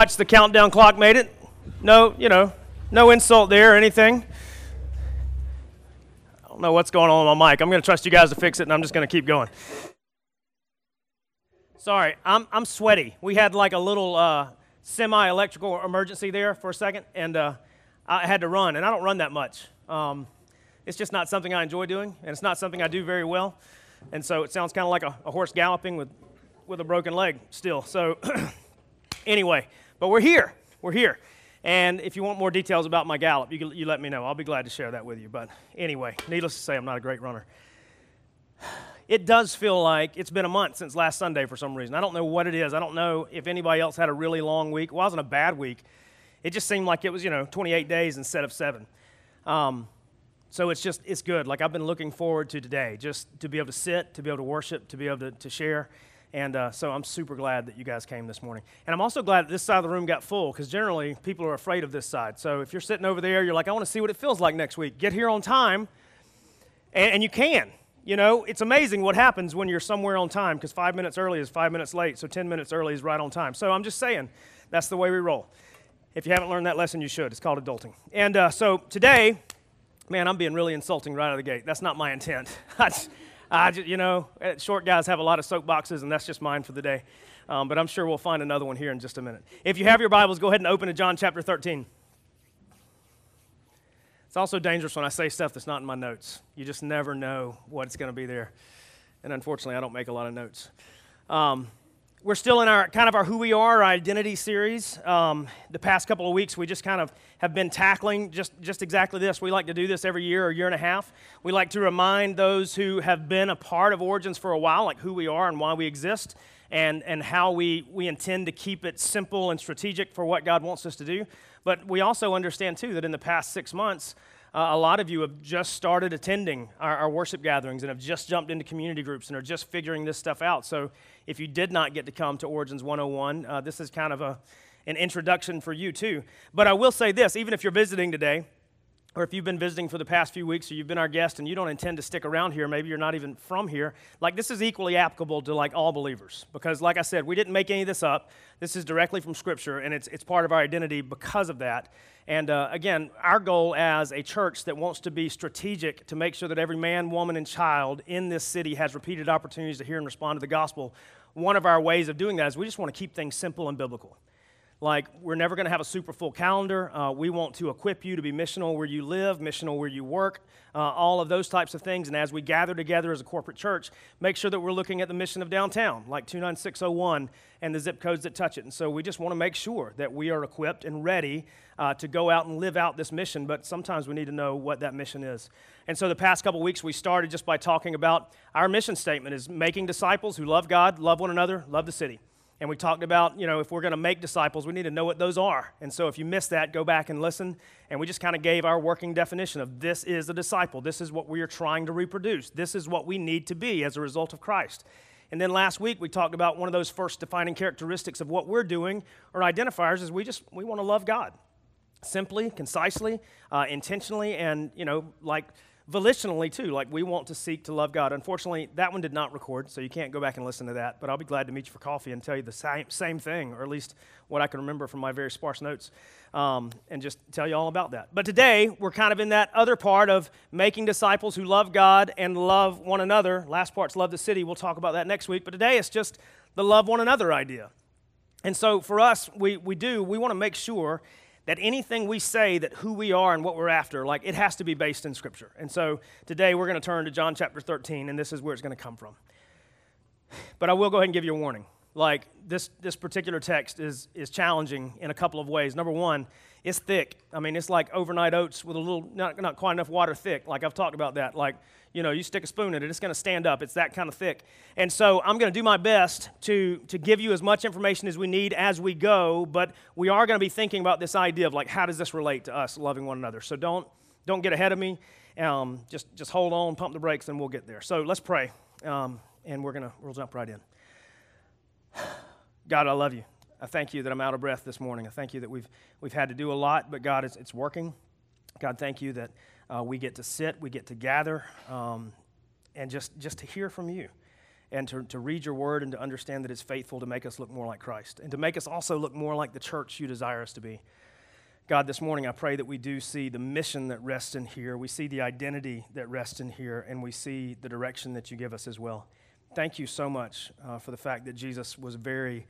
Watch the countdown clock made it. No, you know, no insult there or anything. I don't know what's going on with my mic. I'm going to trust you guys to fix it, and I'm just going to keep going. Sorry, I'm, I'm sweaty. We had like a little uh, semi electrical emergency there for a second, and uh, I had to run, and I don't run that much. Um, it's just not something I enjoy doing, and it's not something I do very well. And so it sounds kind of like a, a horse galloping with, with a broken leg still. So, anyway. But we're here. We're here. And if you want more details about my gallop, you, you let me know. I'll be glad to share that with you. But anyway, needless to say, I'm not a great runner. It does feel like it's been a month since last Sunday for some reason. I don't know what it is. I don't know if anybody else had a really long week. It wasn't a bad week. It just seemed like it was, you know, 28 days instead of seven. Um, so it's just, it's good. Like I've been looking forward to today, just to be able to sit, to be able to worship, to be able to, to share. And uh, so I'm super glad that you guys came this morning. And I'm also glad that this side of the room got full because generally people are afraid of this side. So if you're sitting over there, you're like, I want to see what it feels like next week. Get here on time, and, and you can. You know, it's amazing what happens when you're somewhere on time because five minutes early is five minutes late, so 10 minutes early is right on time. So I'm just saying, that's the way we roll. If you haven't learned that lesson, you should. It's called adulting. And uh, so today, man, I'm being really insulting right out of the gate. That's not my intent. I just, you know, eh, short guys have a lot of soapboxes, and that's just mine for the day. Um, but I'm sure we'll find another one here in just a minute. If you have your Bibles, go ahead and open to John chapter 13. It's also dangerous when I say stuff that's not in my notes. You just never know what's going to be there. And unfortunately, I don't make a lot of notes. Um, we're still in our kind of our who we are, our identity series. Um, the past couple of weeks, we just kind of have been tackling just, just exactly this. We like to do this every year or year and a half. We like to remind those who have been a part of Origins for a while, like who we are and why we exist, and, and how we, we intend to keep it simple and strategic for what God wants us to do. But we also understand, too, that in the past six months, uh, a lot of you have just started attending our, our, worship gatherings and have just jumped into community groups and are just figuring this stuff out. So if you did not get to come to Origins 101, uh, this is kind of a, an introduction for you too. But I will say this even if you're visiting today, or if you've been visiting for the past few weeks or you've been our guest and you don't intend to stick around here maybe you're not even from here like this is equally applicable to like all believers. Because like i said we didn't make any of this up. This is directly from scripture and it's, it's part of our identity because of that. And uh, again our goal as a church that wants to be strategic to make sure that every man woman and child in this city has repeated opportunities to hear and respond to the gospel one of our ways of doing that is we just want to keep things simple and biblical like, we're never going to have a super full calendar. Uh, we want to equip you to be missional where you live, missional where you work, uh, all of those types of things. And as we gather together as a corporate church, make sure that we're looking at the mission of downtown, like 29601 and the zip codes that touch it. And so we just want to make sure that we are equipped and ready uh, to go out and live out this mission. But sometimes we need to know what that mission is. And so the past couple weeks, we started just by talking about our mission statement is making disciples who love God, love one another, love the city. And we talked about, you know, if we're going to make disciples, we need to know what those are. And so if you missed that, go back and listen. And we just kind of gave our working definition of this is a disciple. This is what we are trying to reproduce. This is what we need to be as a result of Christ. And then last week we talked about one of those first defining characteristics of what we're doing or identifiers is we just we want to love God. Simply, concisely, uh, intentionally, and you know, like volitionally too. Like we want to seek to love God. Unfortunately, that one did not record, so you can't go back and listen to that. But I'll be glad to meet you for coffee and tell you the same, same thing, or at least what I can remember from my very sparse notes, um, and just tell you all about that. But today, we're kind of in that other part of making disciples who love God and love one another. Last part's love the city. We'll talk about that next week. But today, it's just the love one another idea. And so for us, we, we do, we want to make sure that anything we say that who we are and what we're after, like it has to be based in Scripture. And so today we're going to turn to John chapter 13, and this is where it's going to come from. But I will go ahead and give you a warning. Like this, this particular text is, is challenging in a couple of ways. Number one, it's thick. I mean, it's like overnight oats with a little, not, not quite enough water thick. Like I've talked about that. Like you know, you stick a spoon in it, it's going to stand up. It's that kind of thick. And so I'm going to do my best to, to give you as much information as we need as we go, but we are going to be thinking about this idea of like, how does this relate to us loving one another? So don't, don't get ahead of me. Um, just, just hold on, pump the brakes, and we'll get there. So let's pray, um, and we're going to we'll jump right in. God, I love you. I thank you that I'm out of breath this morning. I thank you that we've, we've had to do a lot, but God, it's, it's working. God, thank you that uh, we get to sit, we get to gather, um, and just, just to hear from you. and to, to read your word and to understand that it's faithful to make us look more like Christ and to make us also look more like the church you desire us to be. God, this morning I pray that we do see the mission that rests in here. We see the identity that rests in here, and we see the direction that you give us as well. Thank you so much uh, for the fact that Jesus was very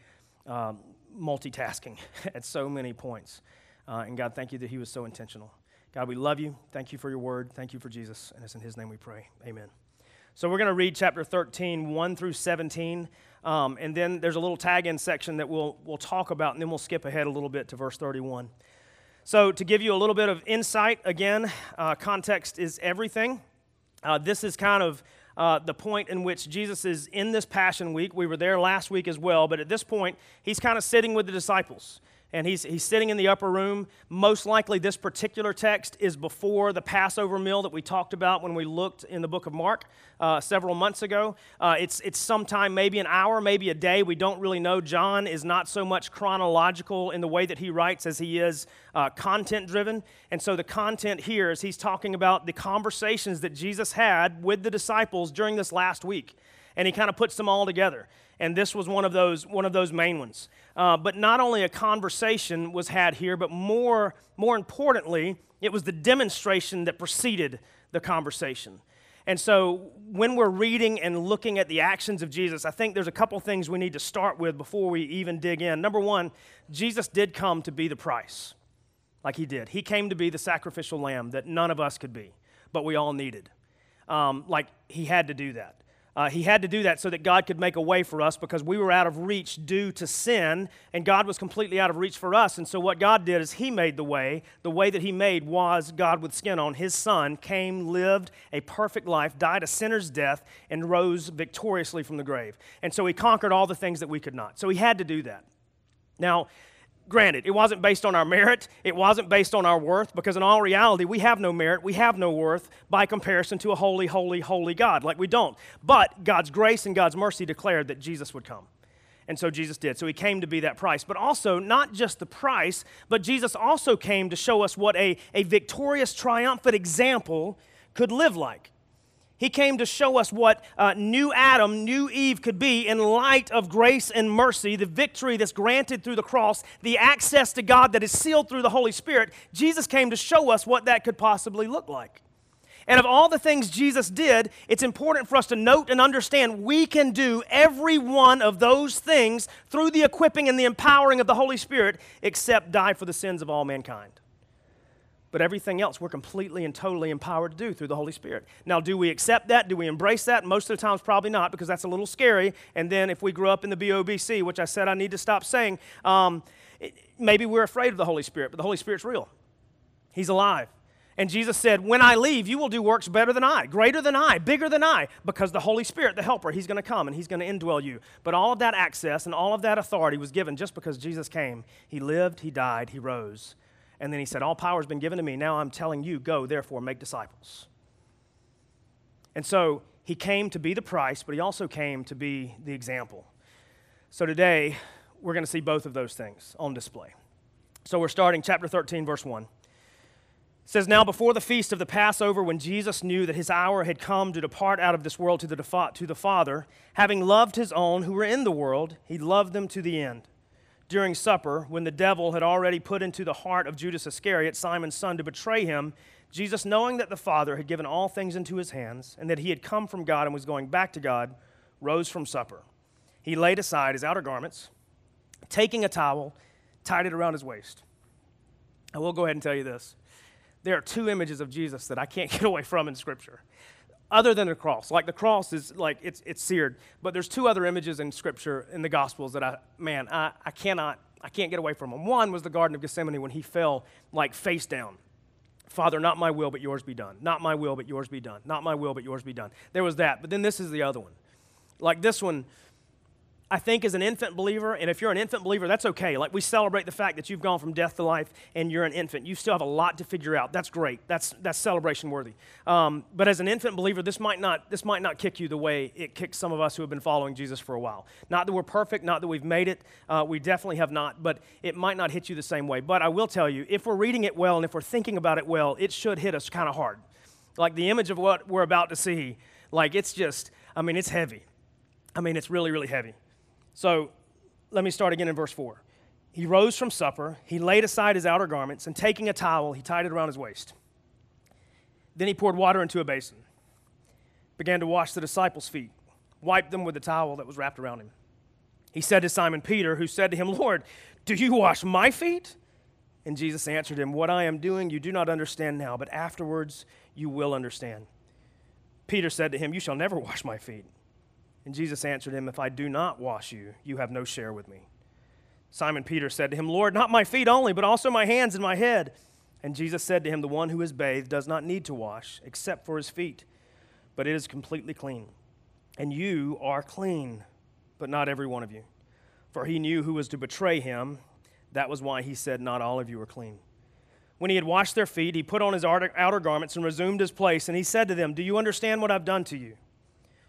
um, multitasking at so many points. Uh, and God, thank you that he was so intentional. God, we love you. Thank you for your word. Thank you for Jesus. And it's in his name we pray. Amen. So we're going to read chapter 13, 1 through 17. Um, and then there's a little tag in section that we'll, we'll talk about, and then we'll skip ahead a little bit to verse 31. So, to give you a little bit of insight, again, uh, context is everything. Uh, this is kind of uh, the point in which Jesus is in this Passion Week. We were there last week as well, but at this point, he's kind of sitting with the disciples and he's, he's sitting in the upper room. Most likely, this particular text is before the Passover meal that we talked about when we looked in the book of Mark uh, several months ago. Uh, it's, it's sometime, maybe an hour, maybe a day. We don't really know. John is not so much chronological in the way that he writes as he is uh, content driven. And so, the content here is he's talking about the conversations that Jesus had with the disciples during this last week. And he kind of puts them all together and this was one of those one of those main ones. Uh, but not only a conversation was had here, but more more importantly, it was the demonstration that preceded the conversation. And so, when we're reading and looking at the actions of Jesus, I think there's a couple things we need to start with before we even dig in. Number one, Jesus did come to be the price, like he did. He came to be the sacrificial lamb that none of us could be, but we all needed. Um, like, he had to do that. Uh, he had to do that so that God could make a way for us because we were out of reach due to sin, and God was completely out of reach for us. And so, what God did is He made the way. The way that He made was God with skin on. His Son came, lived a perfect life, died a sinner's death, and rose victoriously from the grave. And so, He conquered all the things that we could not. So, He had to do that. Now, Granted, it wasn't based on our merit, it wasn't based on our worth, because in all reality, we have no merit, we have no worth by comparison to a holy, holy, holy God. Like we don't. But God's grace and God's mercy declared that Jesus would come. And so Jesus did. So he came to be that price. But also, not just the price, but Jesus also came to show us what a, a victorious, triumphant example could live like. He came to show us what uh, new Adam, new Eve could be in light of grace and mercy, the victory that's granted through the cross, the access to God that is sealed through the Holy Spirit. Jesus came to show us what that could possibly look like. And of all the things Jesus did, it's important for us to note and understand we can do every one of those things through the equipping and the empowering of the Holy Spirit, except die for the sins of all mankind. But everything else we're completely and totally empowered to do through the Holy Spirit. Now, do we accept that? Do we embrace that? Most of the times, probably not, because that's a little scary. And then if we grew up in the BOBC, which I said I need to stop saying, um, it, maybe we're afraid of the Holy Spirit, but the Holy Spirit's real. He's alive. And Jesus said, When I leave, you will do works better than I, greater than I, bigger than I, because the Holy Spirit, the helper, he's going to come and he's going to indwell you. But all of that access and all of that authority was given just because Jesus came. He lived, he died, he rose and then he said, All power has been given to me. Now I'm telling you, go, therefore, make disciples. And so he came to be the price, but he also came to be the example. So today, we're going to see both of those things on display. So we're starting chapter 13, verse 1. It says, Now before the feast of the Passover, when Jesus knew that his hour had come to depart out of this world to the, to the Father, having loved his own who were in the world, he loved them to the end during supper, when the devil had already put into the heart of Judas Iscariot, Simon's son, to betray him, Jesus, knowing that the Father had given all things into his hands, and that he had come from God and was going back to God, rose from supper. He laid aside his outer garments, taking a towel, tied it around his waist. I will go ahead and tell you this. There are two images of Jesus that I can't get away from in Scripture other than the cross. Like the cross is like it's it's seared. But there's two other images in scripture in the gospels that I man, I, I cannot I can't get away from them. One was the Garden of Gethsemane when he fell like face down. Father, not my will, but yours be done. Not my will, but yours be done. Not my will, but yours be done. There was that. But then this is the other one. Like this one, I think, as an infant believer, and if you're an infant believer, that's okay. Like we celebrate the fact that you've gone from death to life and you're an infant. You still have a lot to figure out. That's great. That's that's celebration worthy. Um, but as an infant believer, this might not this might not kick you the way it kicks some of us who have been following Jesus for a while. Not that we're perfect, not that we've made it. Uh, we definitely have not. But it might not hit you the same way. But I will tell you, if we're reading it well and if we're thinking about it well, it should hit us kind of hard. Like the image of what we're about to see. Like it's just, I mean, it's heavy. I mean, it's really, really heavy. So let me start again in verse 4. He rose from supper, he laid aside his outer garments, and taking a towel, he tied it around his waist. Then he poured water into a basin, began to wash the disciples' feet, wiped them with the towel that was wrapped around him. He said to Simon Peter, who said to him, Lord, do you wash my feet? And Jesus answered him, What I am doing you do not understand now, but afterwards you will understand. Peter said to him, You shall never wash my feet. And Jesus answered him, If I do not wash you, you have no share with me. Simon Peter said to him, Lord, not my feet only, but also my hands and my head. And Jesus said to him, The one who is bathed does not need to wash, except for his feet, but it is completely clean. And you are clean, but not every one of you. For he knew who was to betray him. That was why he said, Not all of you are clean. When he had washed their feet, he put on his outer garments and resumed his place. And he said to them, Do you understand what I've done to you?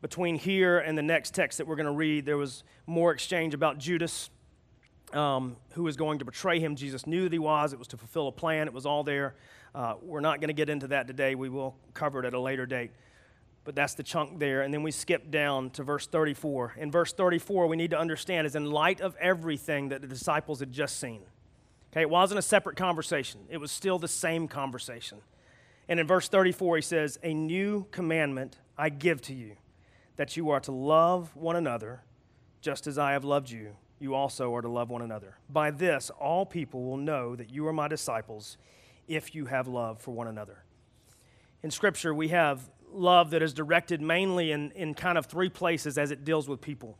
Between here and the next text that we're going to read, there was more exchange about Judas, um, who was going to betray him. Jesus knew that he was. It was to fulfill a plan, it was all there. Uh, we're not going to get into that today. We will cover it at a later date but that's the chunk there. And then we skip down to verse 34. In verse 34, we need to understand is in light of everything that the disciples had just seen. Okay, it wasn't a separate conversation, it was still the same conversation. And in verse 34, he says, A new commandment I give to you, that you are to love one another just as I have loved you. You also are to love one another. By this, all people will know that you are my disciples if you have love for one another. In Scripture, we have love that is directed mainly in, in kind of three places as it deals with people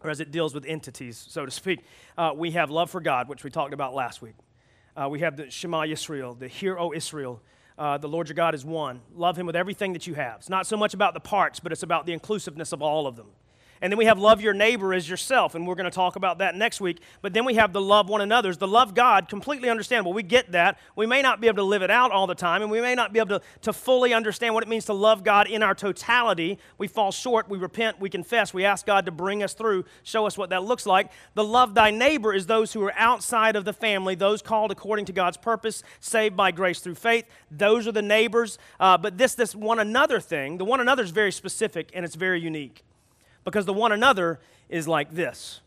or as it deals with entities, so to speak. Uh, we have love for God, which we talked about last week. Uh, we have the Shema Yisrael, the Hear, O Israel. Uh, the Lord your God is one. Love him with everything that you have. It's not so much about the parts, but it's about the inclusiveness of all of them. And then we have love your neighbor as yourself, and we're going to talk about that next week. But then we have the love one another's, the love God, completely understandable. We get that. We may not be able to live it out all the time, and we may not be able to, to fully understand what it means to love God in our totality. We fall short, we repent, we confess, we ask God to bring us through, show us what that looks like. The love thy neighbor is those who are outside of the family, those called according to God's purpose, saved by grace through faith. Those are the neighbors. Uh, but this, this one another thing, the one another is very specific and it's very unique because the one another is like this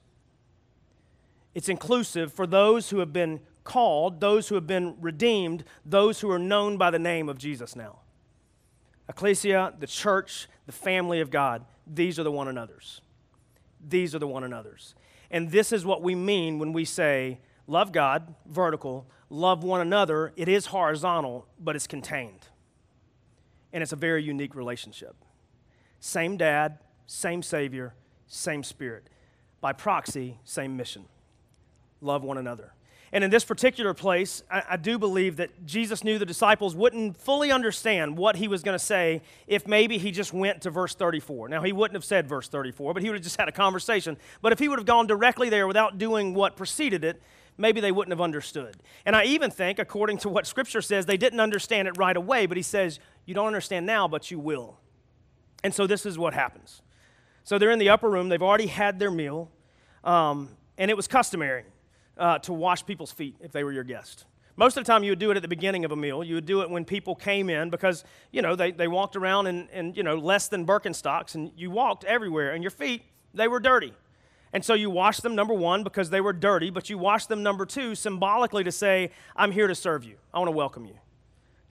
it's inclusive for those who have been called, those who have been redeemed, those who are known by the name of Jesus now. Ecclesia, the church, the family of God, these are the one another's. These are the one another's. And this is what we mean when we say, love God, vertical, love one another. It is horizontal, but it's contained. And it's a very unique relationship. Same dad, same Savior, same Spirit. By proxy, same mission. Love one another. And in this particular place, I, I, do believe that Jesus knew the disciples wouldn't fully understand what he was going to say if maybe he just went to verse 34. Now, he wouldn't have said verse 34, but he would have just had a conversation. But if he would have gone directly there without doing what preceded it, maybe they wouldn't have understood. And I even think, according to what Scripture says, they didn't understand it right away, but he says, You don't understand now, but you will. And so this is what happens. So they're in the upper room, they've already had their meal, um, and it was customary uh, to wash people's feet if they were your guest. Most of the time, you would do it at the beginning of a meal. You would do it when people came in because, you know, they, they walked around in, in, you know, less than Birkenstocks, and you walked everywhere, and your feet, they were dirty. And so you washed them, number one, because they were dirty, but you washed them, number two, symbolically to say, I'm here to serve you. I want to welcome you.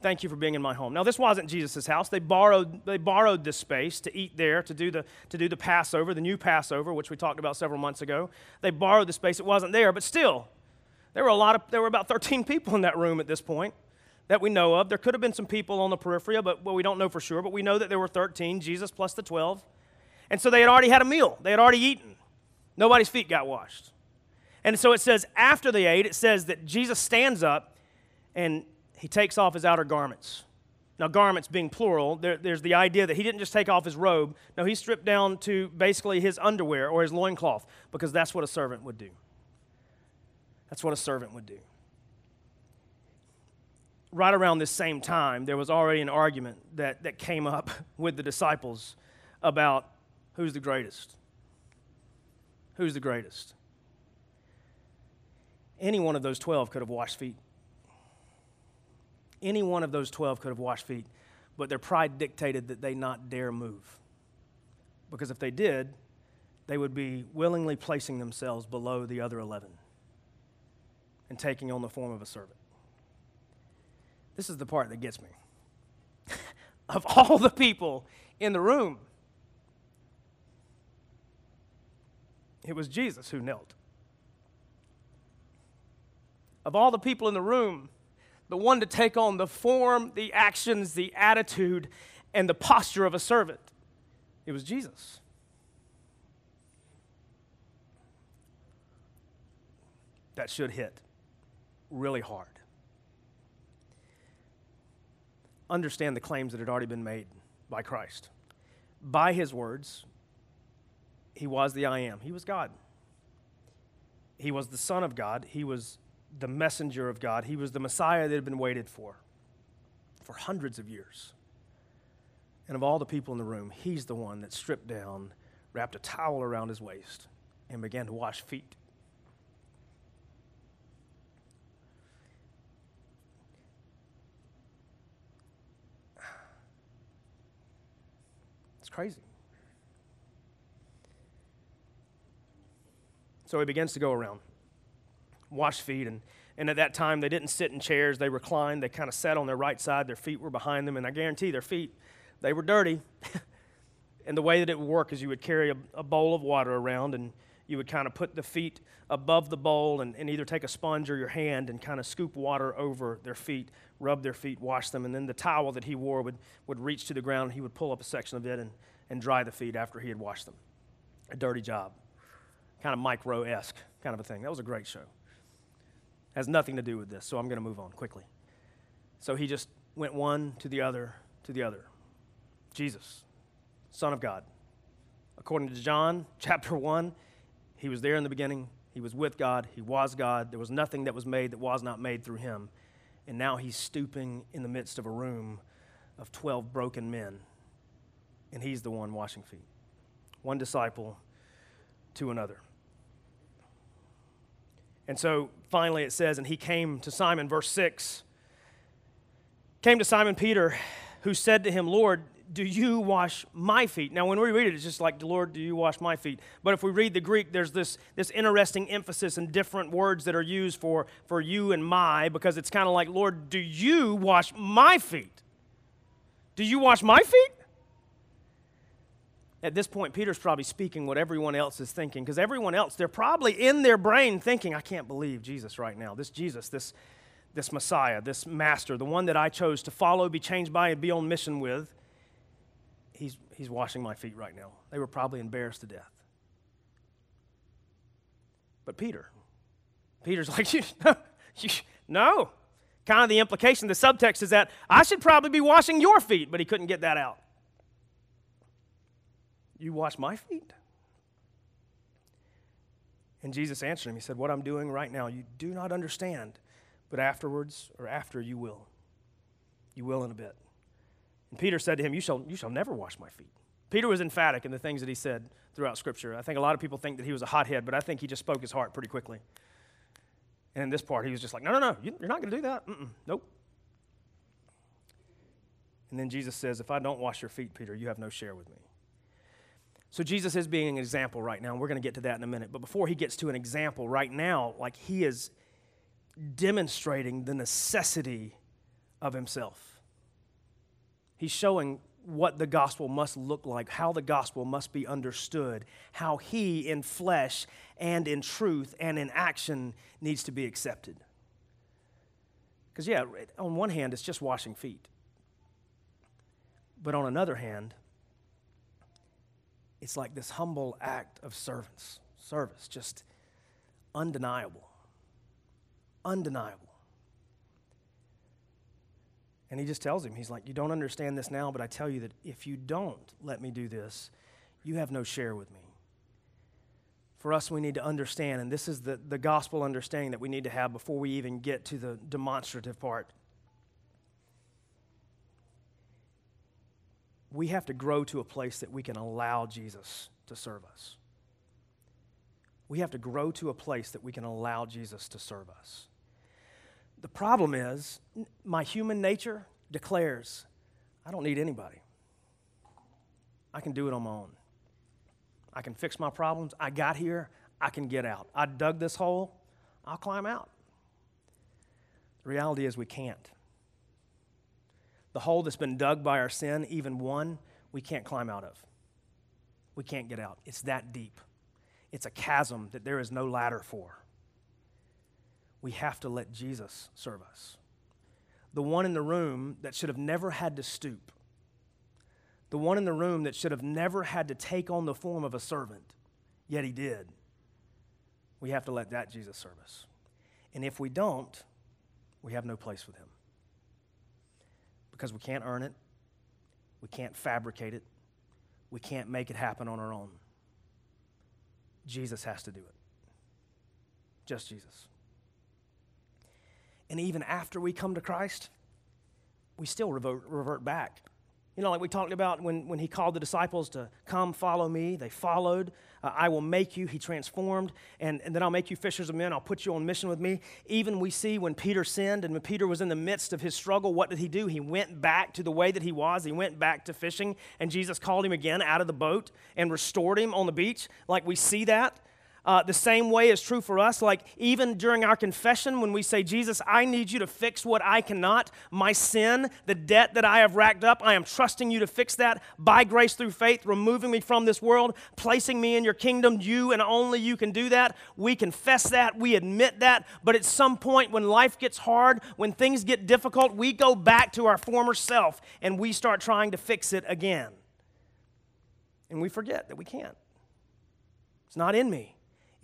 Thank you for being in my home. Now, this wasn't Jesus' house. They borrowed, they borrowed this space to eat there, to do, the, to do the Passover, the new Passover, which we talked about several months ago. They borrowed the space. It wasn't there, but still, there were a lot of, there were about 13 people in that room at this point that we know of. There could have been some people on the periphery, but well, we don't know for sure, but we know that there were 13, Jesus plus the 12. And so they had already had a meal, they had already eaten. Nobody's feet got washed. And so it says, after they ate, it says that Jesus stands up and he takes off his outer garments. Now, garments being plural, there, there's the idea that he didn't just take off his robe. No, he stripped down to basically his underwear or his loincloth because that's what a servant would do. That's what a servant would do. Right around this same time, there was already an argument that, that came up with the disciples about who's the greatest. Who's the greatest? Any one of those 12 could have washed feet. Any one of those 12 could have washed feet, but their pride dictated that they not dare move. Because if they did, they would be willingly placing themselves below the other 11 and taking on the form of a servant. This is the part that gets me. of all the people in the room, it was Jesus who knelt. Of all the people in the room, the one to take on the form, the actions, the attitude, and the posture of a servant, it was Jesus. That should hit really hard. Understand the claims that had already been made by Christ. By his words, he was the I am. He was God. He was the Son of God. He was the messenger of God. He was the Messiah that had been waited for for hundreds of years. And of all the people in the room, he's the one that stripped down, wrapped a towel around his waist, and began to wash feet. It's crazy. So he begins to go around, wash feet, and, and at that time they didn't sit in chairs, they reclined, they kind of sat on their right side, their feet were behind them, and I guarantee their feet, they were dirty. and the way that it would work is you would carry a, a bowl of water around and you would kind of put the feet above the bowl and, and either take a sponge or your hand and kind of scoop water over their feet, rub their feet, wash them, and then the towel that he wore would, would reach to the ground. and He would pull up a section of it and, and dry the feet after he had washed them. A dirty job kind of Mike Rowe esque kind of a thing. That was a great show. Has nothing to do with this, so I'm going to move on quickly. So he just went one to the other to the other. Jesus, Son of God. According to John chapter 1, he was there in the beginning. He was with God. He was God. There was nothing that was made that was not made through him. And now he's stooping in the midst of a room of 12 broken men. And he's the one washing feet. One disciple to another. And so finally it says, and he came to Simon, verse 6, came to Simon Peter, who said to him, Lord, do you wash my feet? Now, when we read it, it's just like, Lord, do you wash my feet? But if we read the Greek, there's this, this interesting emphasis and different words that are used for, for you and my, because it's kind of like, Lord, do you wash my feet? Do you wash my feet? At this point, Peter's probably speaking what everyone else is thinking, because everyone else, they're probably in their brain thinking, I can't believe Jesus right now. This Jesus, this, this Messiah, this Master, the one that I chose to follow, be changed by, and be on mission with, he's, he's washing my feet right now. They were probably embarrassed to death. But Peter, Peter's like, no. Kind of the implication, the subtext is that I should probably be washing your feet, but he couldn't get that out. You wash my feet? And Jesus answered him, He said, What I'm doing right now, you do not understand, but afterwards or after you will. You will in a bit. And Peter said to him, You shall, you shall never wash my feet. Peter was emphatic in the things that he said throughout Scripture. I think a lot of people think that he was a hothead, but I think he just spoke his heart pretty quickly. And in this part, he was just like, No, no, no, you're not going to do that. Mm-mm, nope. And then Jesus says, If I don't wash your feet, Peter, you have no share with me. So Jesus is being an example right now, and we're going to get to that in a minute. But before he gets to an example, right now, like he is demonstrating the necessity of himself. He's showing what the gospel must look like, how the gospel must be understood, how he in flesh and in truth and in action needs to be accepted. Because, yeah, on one hand, it's just washing feet. But on another hand, it's like this humble act of service, service, just undeniable. Undeniable. And he just tells him, he's like, You don't understand this now, but I tell you that if you don't let me do this, you have no share with me. for us, we need to understand, and this is the, the gospel understanding that we need to have before we even get to the demonstrative part. We have to grow to a place that we can allow Jesus to serve us. We have to grow to a place that we can allow Jesus to serve us. The problem is, my human nature declares, I don't need anybody. I can do it on my own. I can fix my problems. I got here. I can get out. I dug this hole. I'll climb out. The reality is, we can't. The hole that's been dug by our sin, even one, we can't climb out of. We can't get out. It's that deep. It's a chasm that there is no ladder for. We have to let Jesus serve us. The one in the room that should have never had to stoop, the one in the room that should have never had to take on the form of a servant, yet he did. We have to let that Jesus serve us. And if we don't, we have no place with him. Because we can't earn it, we can't fabricate it, we can't make it happen on our own. Jesus has to do it. Just Jesus. And even after we come to Christ, we still revert, revert back you know, like we talked about when, when he called the disciples to come follow me, they followed. Uh, I will make you, he transformed, and, and then I'll make you fishers of men. I'll put you on mission with me. Even we see when Peter sinned and when Peter was in the midst of his struggle, what did he do? He went back to the way that he was. He went back to fishing, and Jesus called him again out of the boat and restored him on the beach. Like we see that. Uh, the same way is true for us. Like, even during our confession, when we say, Jesus, I need you to fix what I cannot, my sin, the debt that I have racked up, I am trusting you to fix that by grace through faith, removing me from this world, placing me in your kingdom. You and only you can do that. We confess that, we admit that. But at some point, when life gets hard, when things get difficult, we go back to our former self and we start trying to fix it again. And we forget that we can't. It's not in me.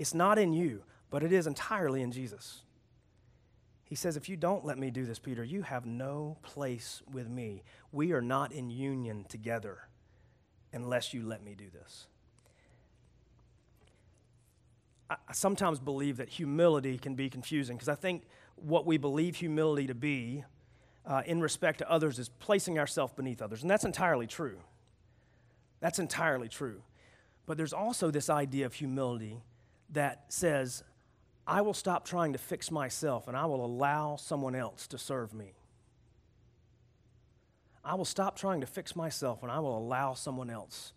It's not in you, but it is entirely in Jesus. He says, If you don't let me do this, Peter, you have no place with me. We are not in union together unless you let me do this. I sometimes believe that humility can be confusing because I think what we believe humility to be uh, in respect to others is placing ourselves beneath others. And that's entirely true. That's entirely true. But there's also this idea of humility that says, I will stop trying to fix myself and I will allow someone else to serve me. I will stop trying to fix myself and I will allow someone else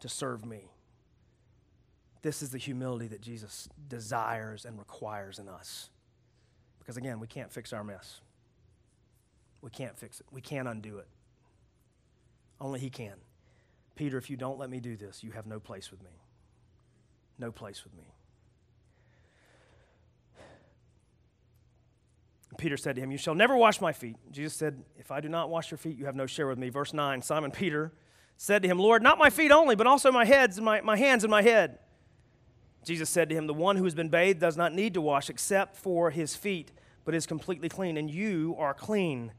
to serve me. This is the humility that Jesus desires and requires in us. Because again, we can't fix our mess. We can't fix it. We can't undo it. Only He can. Peter, if you don't let me do this, you have no place with me. No place with me. Peter said to him, You shall never wash my feet. Jesus said, If I do not wash your feet, you have no share with me. Verse 9 Simon Peter said to him, Lord, not my feet only, but also my heads and my, my hands and my head. Jesus said to him, The one who has been bathed does not need to wash except for his feet, but is completely clean. And you are clean,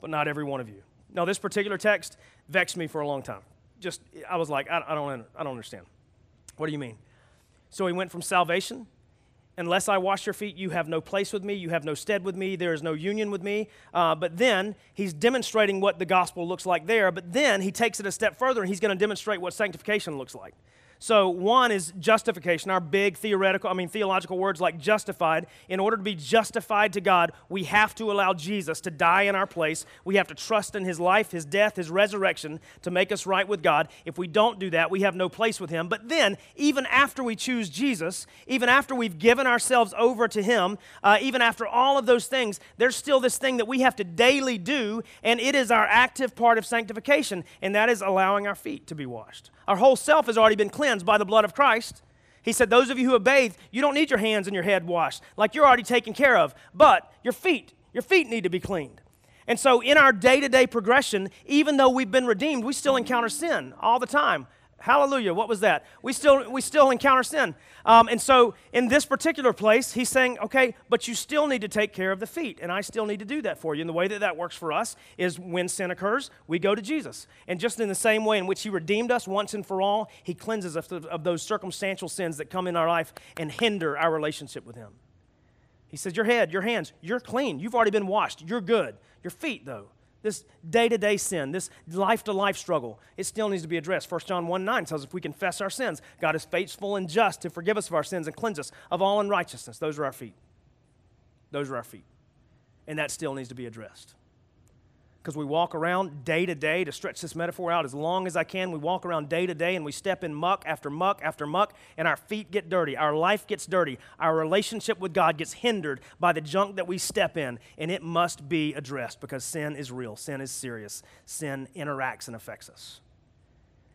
but not every one of you. Now, this particular text vexed me for a long time. Just, I was like, I, I don't, I don't understand. What do you mean? So he went from salvation Unless I wash your feet, you have no place with me, you have no stead with me, there is no union with me. Uh, but then he's demonstrating what the gospel looks like there, but then he takes it a step further and he's going to demonstrate what sanctification looks like. So, one is justification, our big theoretical, I mean, theological words like justified. In order to be justified to God, we have to allow Jesus to die in our place. We have to trust in his life, his death, his resurrection to make us right with God. If we don't do that, we have no place with him. But then, even after we choose Jesus, even after we've given ourselves over to him, uh, even after all of those things, there's still this thing that we have to daily do, and it is our active part of sanctification, and that is allowing our feet to be washed. Our whole self has already been cleansed by the blood of Christ. He said, Those of you who have bathed, you don't need your hands and your head washed, like you're already taken care of. But your feet, your feet need to be cleaned. And so, in our day to day progression, even though we've been redeemed, we still encounter sin all the time. Hallelujah. What was that? We still we still encounter sin. Um, and so in this particular place, he's saying, okay, but you still need to take care of the feet, and I still need to do that for you. And the way that that works for us is when sin occurs, we go to Jesus. And just in the same way in which he redeemed us once and for all, he cleanses us of, of those circumstantial sins that come in our life and hinder our relationship with him. He says, Your head, your hands, you're clean. You've already been washed. You're good. Your feet, though, this day to day sin, this life to life struggle, it still needs to be addressed. 1 John 1 9 tells us if we confess our sins, God is faithful and just to forgive us of our sins and cleanse us of all unrighteousness. Those are our feet. Those are our feet. And that still needs to be addressed because we walk around day to day, to stretch this metaphor out as long as I can, we walk around day to day and we step in muck after muck after muck, and our feet get dirty. Our life gets dirty. Our relationship with God gets hindered by the junk that we step in, and it must be addressed because sin is real, sin is serious, sin interacts and affects us.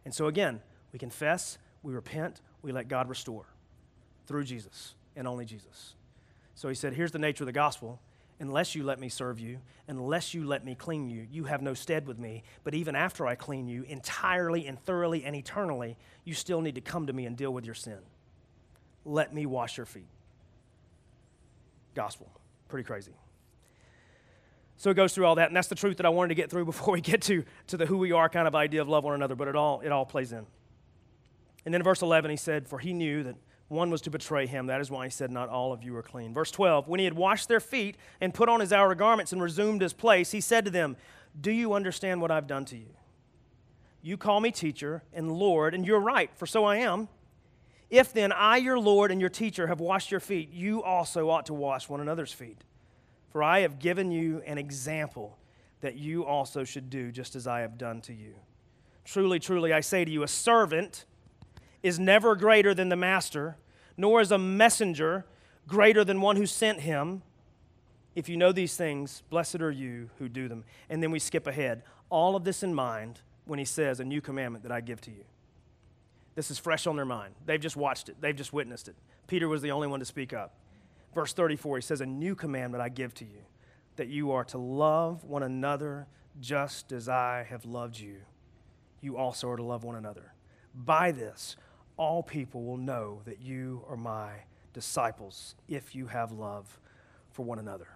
And so, again, we confess, we repent, we let God restore through Jesus and only Jesus. So he said, Here's the nature of the gospel unless you let me serve you, unless you let me clean you, you have no stead with me. But even after I clean you entirely and thoroughly and eternally, you still need to come to me and deal with your sin. Let me wash your feet. Gospel. Pretty crazy. So it goes through all that, and that's the truth that I wanted to get through before we get to, to the who we are kind of idea of love one another, but it all, it all plays in. And then in verse 11, he said, For he knew that one was to betray him. That is why he said, Not all of you are clean. Verse 12 When he had washed their feet and put on his outer garments and resumed his place, he said to them, Do you understand what I've done to you? You call me teacher and Lord, and you're right, for so I am. If then I, your Lord and your teacher, have washed your feet, you also ought to wash one another's feet. For I have given you an example that you also should do just as I have done to you. Truly, truly, I say to you, a servant is never greater than the master nor is a messenger greater than one who sent him. If you know these things, blessed are you who do them. And then we skip ahead. All of this in mind when he says, A new commandment that I give to you. This is fresh on their mind. They've just watched it, they've just witnessed it. Peter was the only one to speak up. Verse 34, he says, A new commandment I give to you, that you are to love one another just as I have loved you. You also are to love one another. By this, all people will know that you are my disciples if you have love for one another.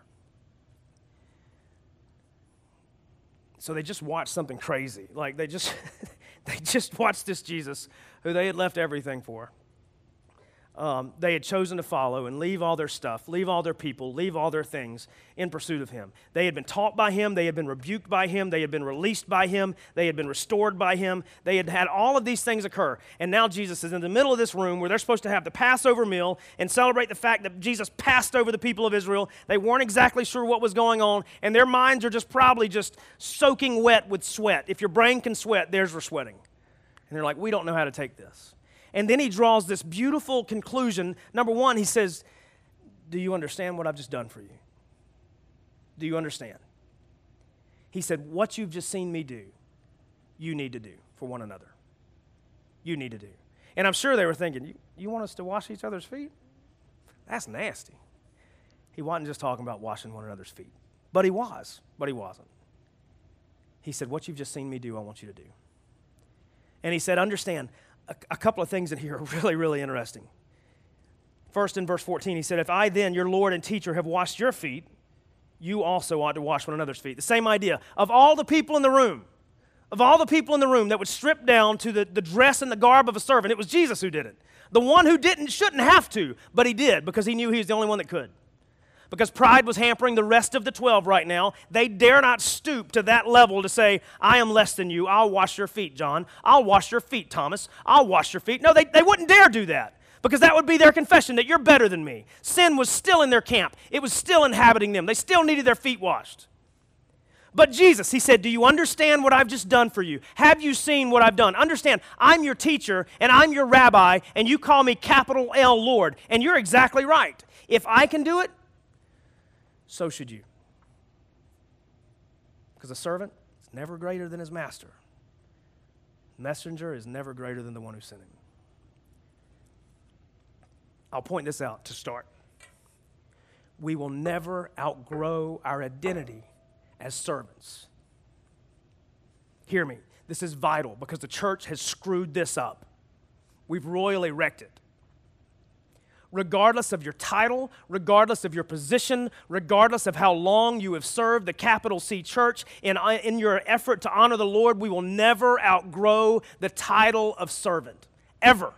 So they just watched something crazy. Like they just they just watched this Jesus who they had left everything for um, they had chosen to follow and leave all their stuff, leave all their people, leave all their things in pursuit of him. They had been taught by him, they had been rebuked by him, they had been released by him, they had been restored by him, they had had all of these things occur. And now Jesus is in the middle of this room where they're supposed to have the Passover meal and celebrate the fact that Jesus passed over the people of Israel. They weren't exactly sure what was going on, and their minds are just probably just soaking wet with sweat. If your brain can sweat, theirs were sweating. And they're like, we don't know how to take this. And then he draws this beautiful conclusion. Number one, he says, Do you understand what I've just done for you? Do you understand? He said, What you've just seen me do, you need to do for one another. You need to do. And I'm sure they were thinking, You, you want us to wash each other's feet? That's nasty. He wasn't just talking about washing one another's feet, but he was, but he wasn't. He said, What you've just seen me do, I want you to do. And he said, Understand, a, a couple of things in here are really, really interesting. First, in verse 14, he said, If I then, your Lord and teacher, have washed your feet, you also ought to wash one another's feet. The same idea. Of all the people in the room, of all the people in the room that would strip down to the, the dress and the garb of a servant, it was Jesus who did it. The one who didn't shouldn't have to, but he did because he knew he was the only one that could because pride was hampering the rest of the 12 right now. They dare not stoop to that level to say, I am less than you. I'll wash your feet, John. I'll wash your feet, Thomas. I'll wash your feet. No, they, they wouldn't dare do that because that would be their confession that you're better than me. Sin was still in their camp, it was still inhabiting them. They still needed their feet washed. But Jesus, he said, Do you understand what I've just done for you? Have you seen what I've done? Understand, I'm your teacher and I'm your rabbi, and you call me capital L Lord. And you're exactly right. If I can do it, so should you. Because a servant is never greater than his master. Messenger is never greater than the one who sent him. I'll point this out to start. We will never outgrow our identity as servants. Hear me. This is vital because the church has screwed this up. We've royally wrecked it. Regardless of your title, regardless of your position, regardless of how long you have served the capital C church, in, in your effort to honor the Lord, we will never outgrow the title of servant. Ever.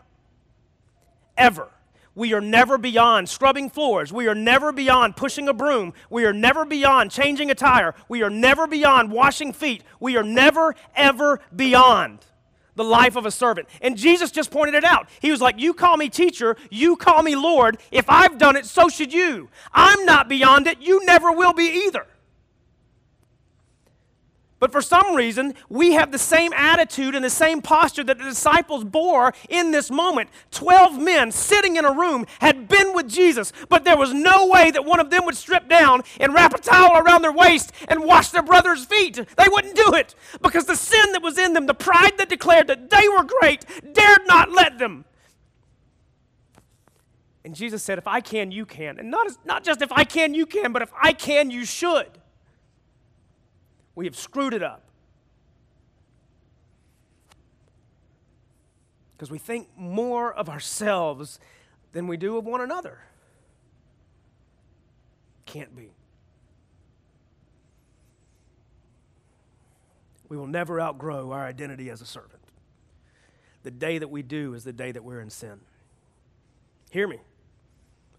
Ever. We are never beyond scrubbing floors. We are never beyond pushing a broom. We are never beyond changing a tire. We are never beyond washing feet. We are never, ever beyond the life of a servant. And Jesus just pointed it out. He was like, You call me teacher, you call me Lord. If I've done it, so should you. I'm not beyond it. You never will be either. But for some reason, we have the same attitude and the same posture that the disciples bore in this moment. Twelve men sitting in a room had been with Jesus, but there was no way that one of them would strip down and wrap a towel around their waist and wash their brother's feet. They wouldn't do it because the sin that was in them, the pride that declared that they were great, dared not let them. And Jesus said, If I can, you can. And not, not just if I can, you can, but if I can, you should. We have screwed it up. Because we think more of ourselves than we do of one another. Can't be. We will never outgrow our identity as a servant. The day that we do is the day that we're in sin. Hear me.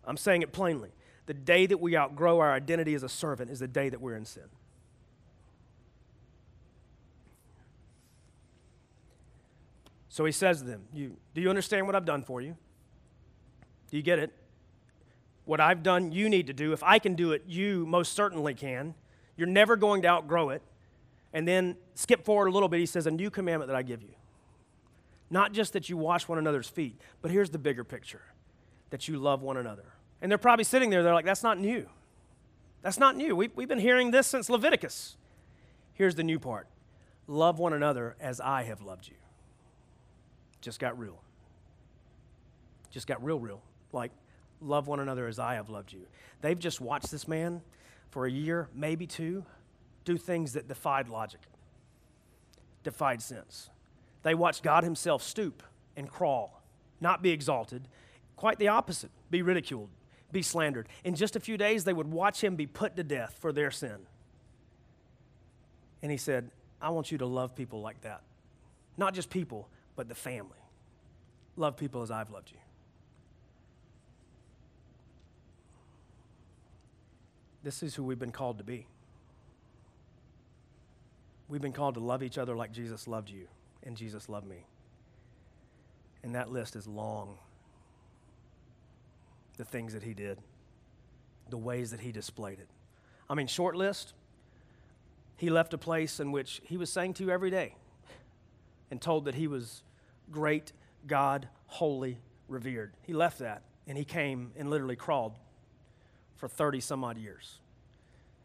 I'm saying it plainly. The day that we outgrow our identity as a servant is the day that we're in sin. So he says to them, you, Do you understand what I've done for you? Do you get it? What I've done, you need to do. If I can do it, you most certainly can. You're never going to outgrow it. And then skip forward a little bit, he says, A new commandment that I give you. Not just that you wash one another's feet, but here's the bigger picture that you love one another. And they're probably sitting there, they're like, That's not new. That's not new. We, we've been hearing this since Leviticus. Here's the new part love one another as I have loved you just got real. Just got real, real. Like, love one another as I have loved you. They've just watched this man for a year, maybe two, do things that defied logic, defied sense. They watched God Himself stoop and crawl, not be exalted, quite the opposite, be ridiculed, be slandered. In just a few days, they would watch Him be put to death for their sin. And He said, I want you to love people like that. Not just people, but the family. Love people as I've loved you. This is who we've been called to be. We've been called to love each other like Jesus loved you and Jesus loved me. And that list is long. The things that he did, the ways that he displayed it. I mean, short list. He left a place in which he was saying to you every day and told that he was great, God, holy, revered. He left that and he came and literally crawled for 30 some odd years.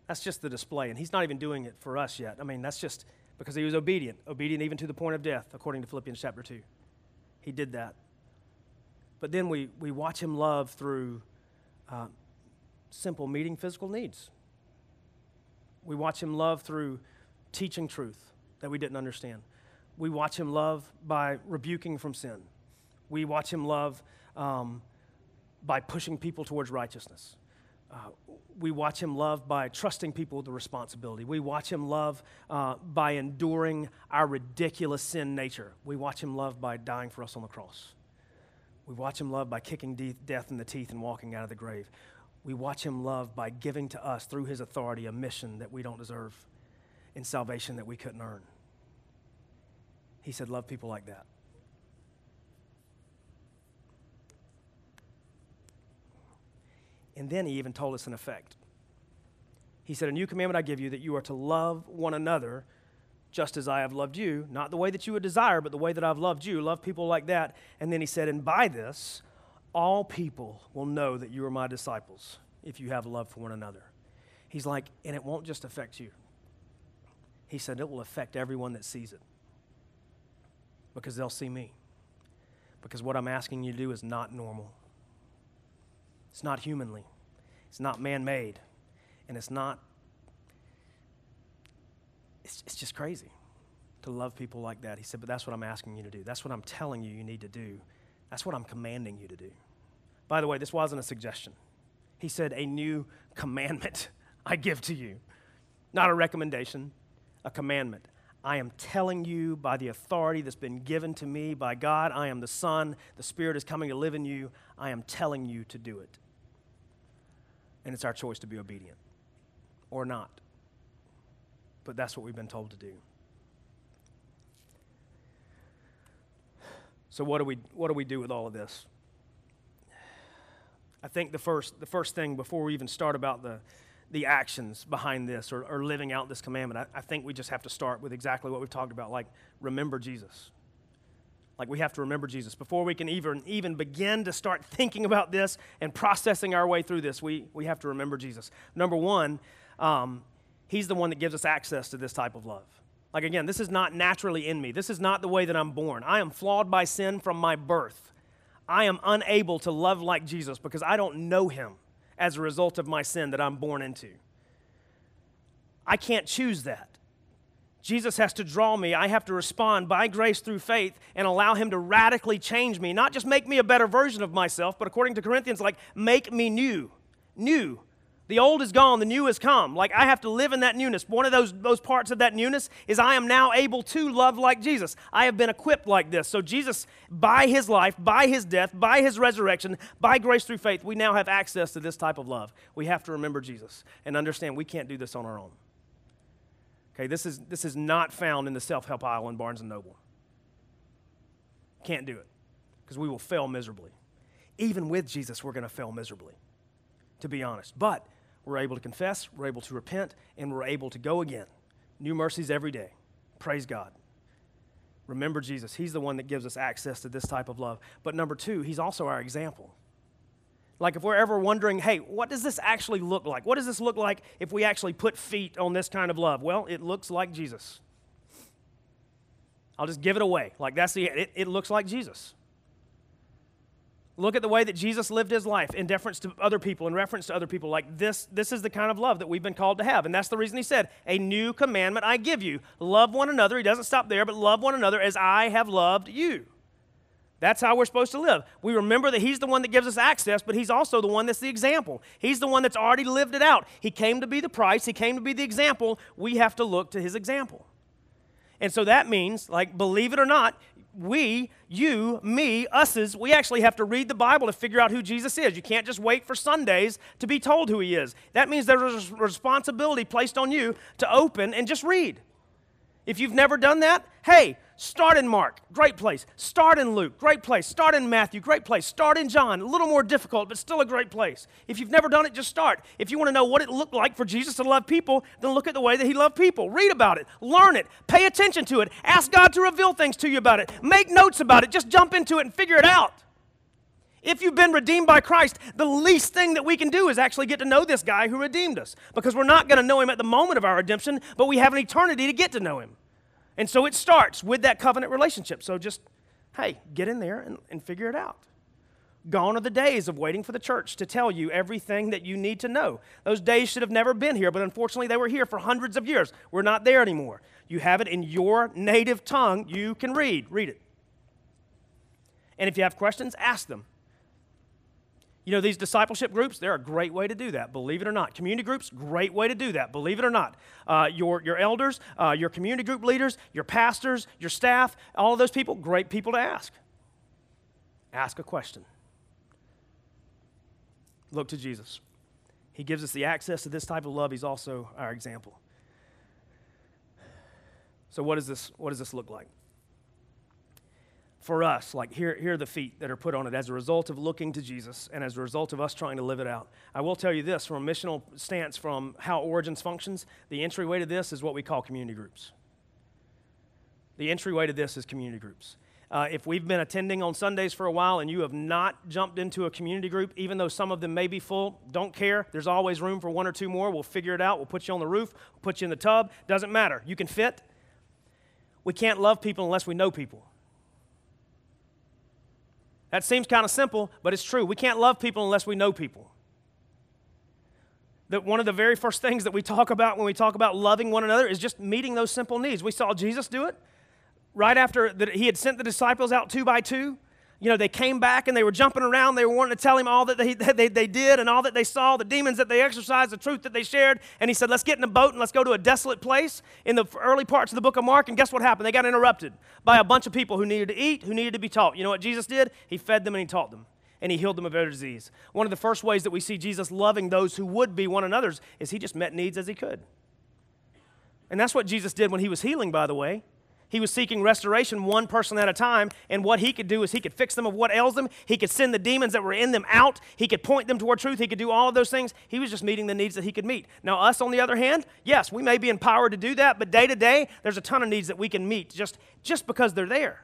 That's just the display. And he's not even doing it for us yet. I mean, that's just because he was obedient, obedient even to the point of death, according to Philippians chapter 2. He did that. But then we, we watch him love through uh, simple meeting physical needs. We watch him love through teaching truth that we didn't understand. We watch him love by rebuking from sin. We watch him love um, by pushing people towards righteousness. Uh, we watch him love by trusting people with the responsibility. We watch him love uh, by enduring our ridiculous sin nature. We watch him love by dying for us on the cross. We watch him love by kicking de- death in the teeth and walking out of the grave. We watch him love by giving to us, through his authority, a mission that we don't deserve and salvation that we couldn't earn. He said, Love people like that. And then he even told us an effect. He said, A new commandment I give you that you are to love one another just as I have loved you, not the way that you would desire, but the way that I've loved you. Love people like that. And then he said, And by this, all people will know that you are my disciples if you have love for one another. He's like, And it won't just affect you. He said, It will affect everyone that sees it because they'll see me. Because what I'm asking you to do is not normal. It's not humanly. It's not man made. And it's not, it's, it's just crazy. to love people like that. He said, But that's what I'm asking you to do. That's what I'm telling you you need to do. That's what I'm commanding you to do. By the way, this wasn't a suggestion. He said, A new commandment I give to you. Not a recommendation, a commandment. I am telling you by the authority that's been given to me by God, I am the Son, the Spirit is coming to live in you. I am telling you to do it. And it's our choice to be obedient or not. But that's what we've been told to do. So what do we what do we do with all of this? I think the first the first thing before we even start about the the actions behind this or, or living out this commandment, I, I think we just have to start with exactly what we've talked about, like remember Jesus. Like we have to remember Jesus. Before we can even, even begin to start thinking about this and processing our way through this, we, we have to remember Jesus. Number one, um, He's the one that gives us access to this type of love. Like, again, this is not naturally in me. This is not the way that I'm born. I am flawed by sin from my birth. I am unable to love like Jesus because I don't know him as a result of my sin that I'm born into. I can't choose that. Jesus has to draw me. I have to respond by grace through faith and allow Him to radically change me. Not just make me a better version of myself, but according to Corinthians, like make me new. New. The old is gone, the new has come. Like I have to live in that newness. One of those, those parts of that newness is I am now able to love like Jesus. I have been equipped like this. So, Jesus, by his life, by his death, by his resurrection, by grace through faith, we now have access to this type of love. We have to remember Jesus and understand we can't do this on our own. Okay, this is, this is not found in the self help aisle in Barnes and Noble. Can't do it because we will fail miserably. Even with Jesus, we're going to fail miserably, to be honest. But we're able to confess, we're able to repent, and we're able to go again. New mercies every day. Praise God. Remember Jesus. He's the one that gives us access to this type of love. But number two, He's also our example. Like if we're ever wondering, hey, what does this actually look like? What does this look like if we actually put feet on this kind of love? Well, it looks like Jesus. I'll just give it away. Like that's the, it, it looks like Jesus. Look at the way that Jesus lived his life in deference to other people, in reference to other people. Like this, this is the kind of love that we've been called to have. And that's the reason he said, A new commandment I give you. Love one another. He doesn't stop there, but love one another as I have loved you. That's how we're supposed to live. We remember that He's the one that gives us access, but He's also the one that's the example. He's the one that's already lived it out. He came to be the price, He came to be the example. We have to look to His example. And so that means, like, believe it or not, we, you, me, us's, we actually have to read the Bible to figure out who Jesus is. You can't just wait for Sundays to be told who he is. That means there's a responsibility placed on you to open and just read. If you've never done that, hey, Start in Mark, great place. Start in Luke, great place. Start in Matthew, great place. Start in John, a little more difficult, but still a great place. If you've never done it, just start. If you want to know what it looked like for Jesus to love people, then look at the way that he loved people. Read about it, learn it, pay attention to it, ask God to reveal things to you about it, make notes about it, just jump into it and figure it out. If you've been redeemed by Christ, the least thing that we can do is actually get to know this guy who redeemed us because we're not going to know him at the moment of our redemption, but we have an eternity to get to know him. And so it starts with that covenant relationship. So just, hey, get in there and, and figure it out. Gone are the days of waiting for the church to tell you everything that you need to know. Those days should have never been here, but unfortunately they were here for hundreds of years. We're not there anymore. You have it in your native tongue. You can read. Read it. And if you have questions, ask them. You know, these discipleship groups, they're a great way to do that, believe it or not. Community groups, great way to do that, believe it or not. Uh, your, your elders, uh, your community group leaders, your pastors, your staff, all of those people, great people to ask. Ask a question. Look to Jesus. He gives us the access to this type of love. He's also our example. So, what does this, what does this look like? For us, like here, here are the feet that are put on it as a result of looking to Jesus and as a result of us trying to live it out. I will tell you this from a missional stance, from how Origins functions, the entryway to this is what we call community groups. The entryway to this is community groups. Uh, if we've been attending on Sundays for a while and you have not jumped into a community group, even though some of them may be full, don't care. There's always room for one or two more. We'll figure it out. We'll put you on the roof, we'll put you in the tub. Doesn't matter. You can fit. We can't love people unless we know people. That seems kind of simple, but it's true. We can't love people unless we know people. That one of the very first things that we talk about when we talk about loving one another is just meeting those simple needs. We saw Jesus do it. right after that he had sent the disciples out two by two, you know, they came back and they were jumping around. They were wanting to tell him all that they, they, they did and all that they saw, the demons that they exercised, the truth that they shared. And he said, Let's get in a boat and let's go to a desolate place in the early parts of the book of Mark. And guess what happened? They got interrupted by a bunch of people who needed to eat, who needed to be taught. You know what Jesus did? He fed them and he taught them. And he healed them of their disease. One of the first ways that we see Jesus loving those who would be one another's is he just met needs as he could. And that's what Jesus did when he was healing, by the way. He was seeking restoration one person at a time, and what he could do is he could fix them of what ails them. He could send the demons that were in them out. He could point them toward truth. He could do all of those things. He was just meeting the needs that he could meet. Now, us, on the other hand, yes, we may be empowered to do that, but day to day, there's a ton of needs that we can meet just, just because they're there.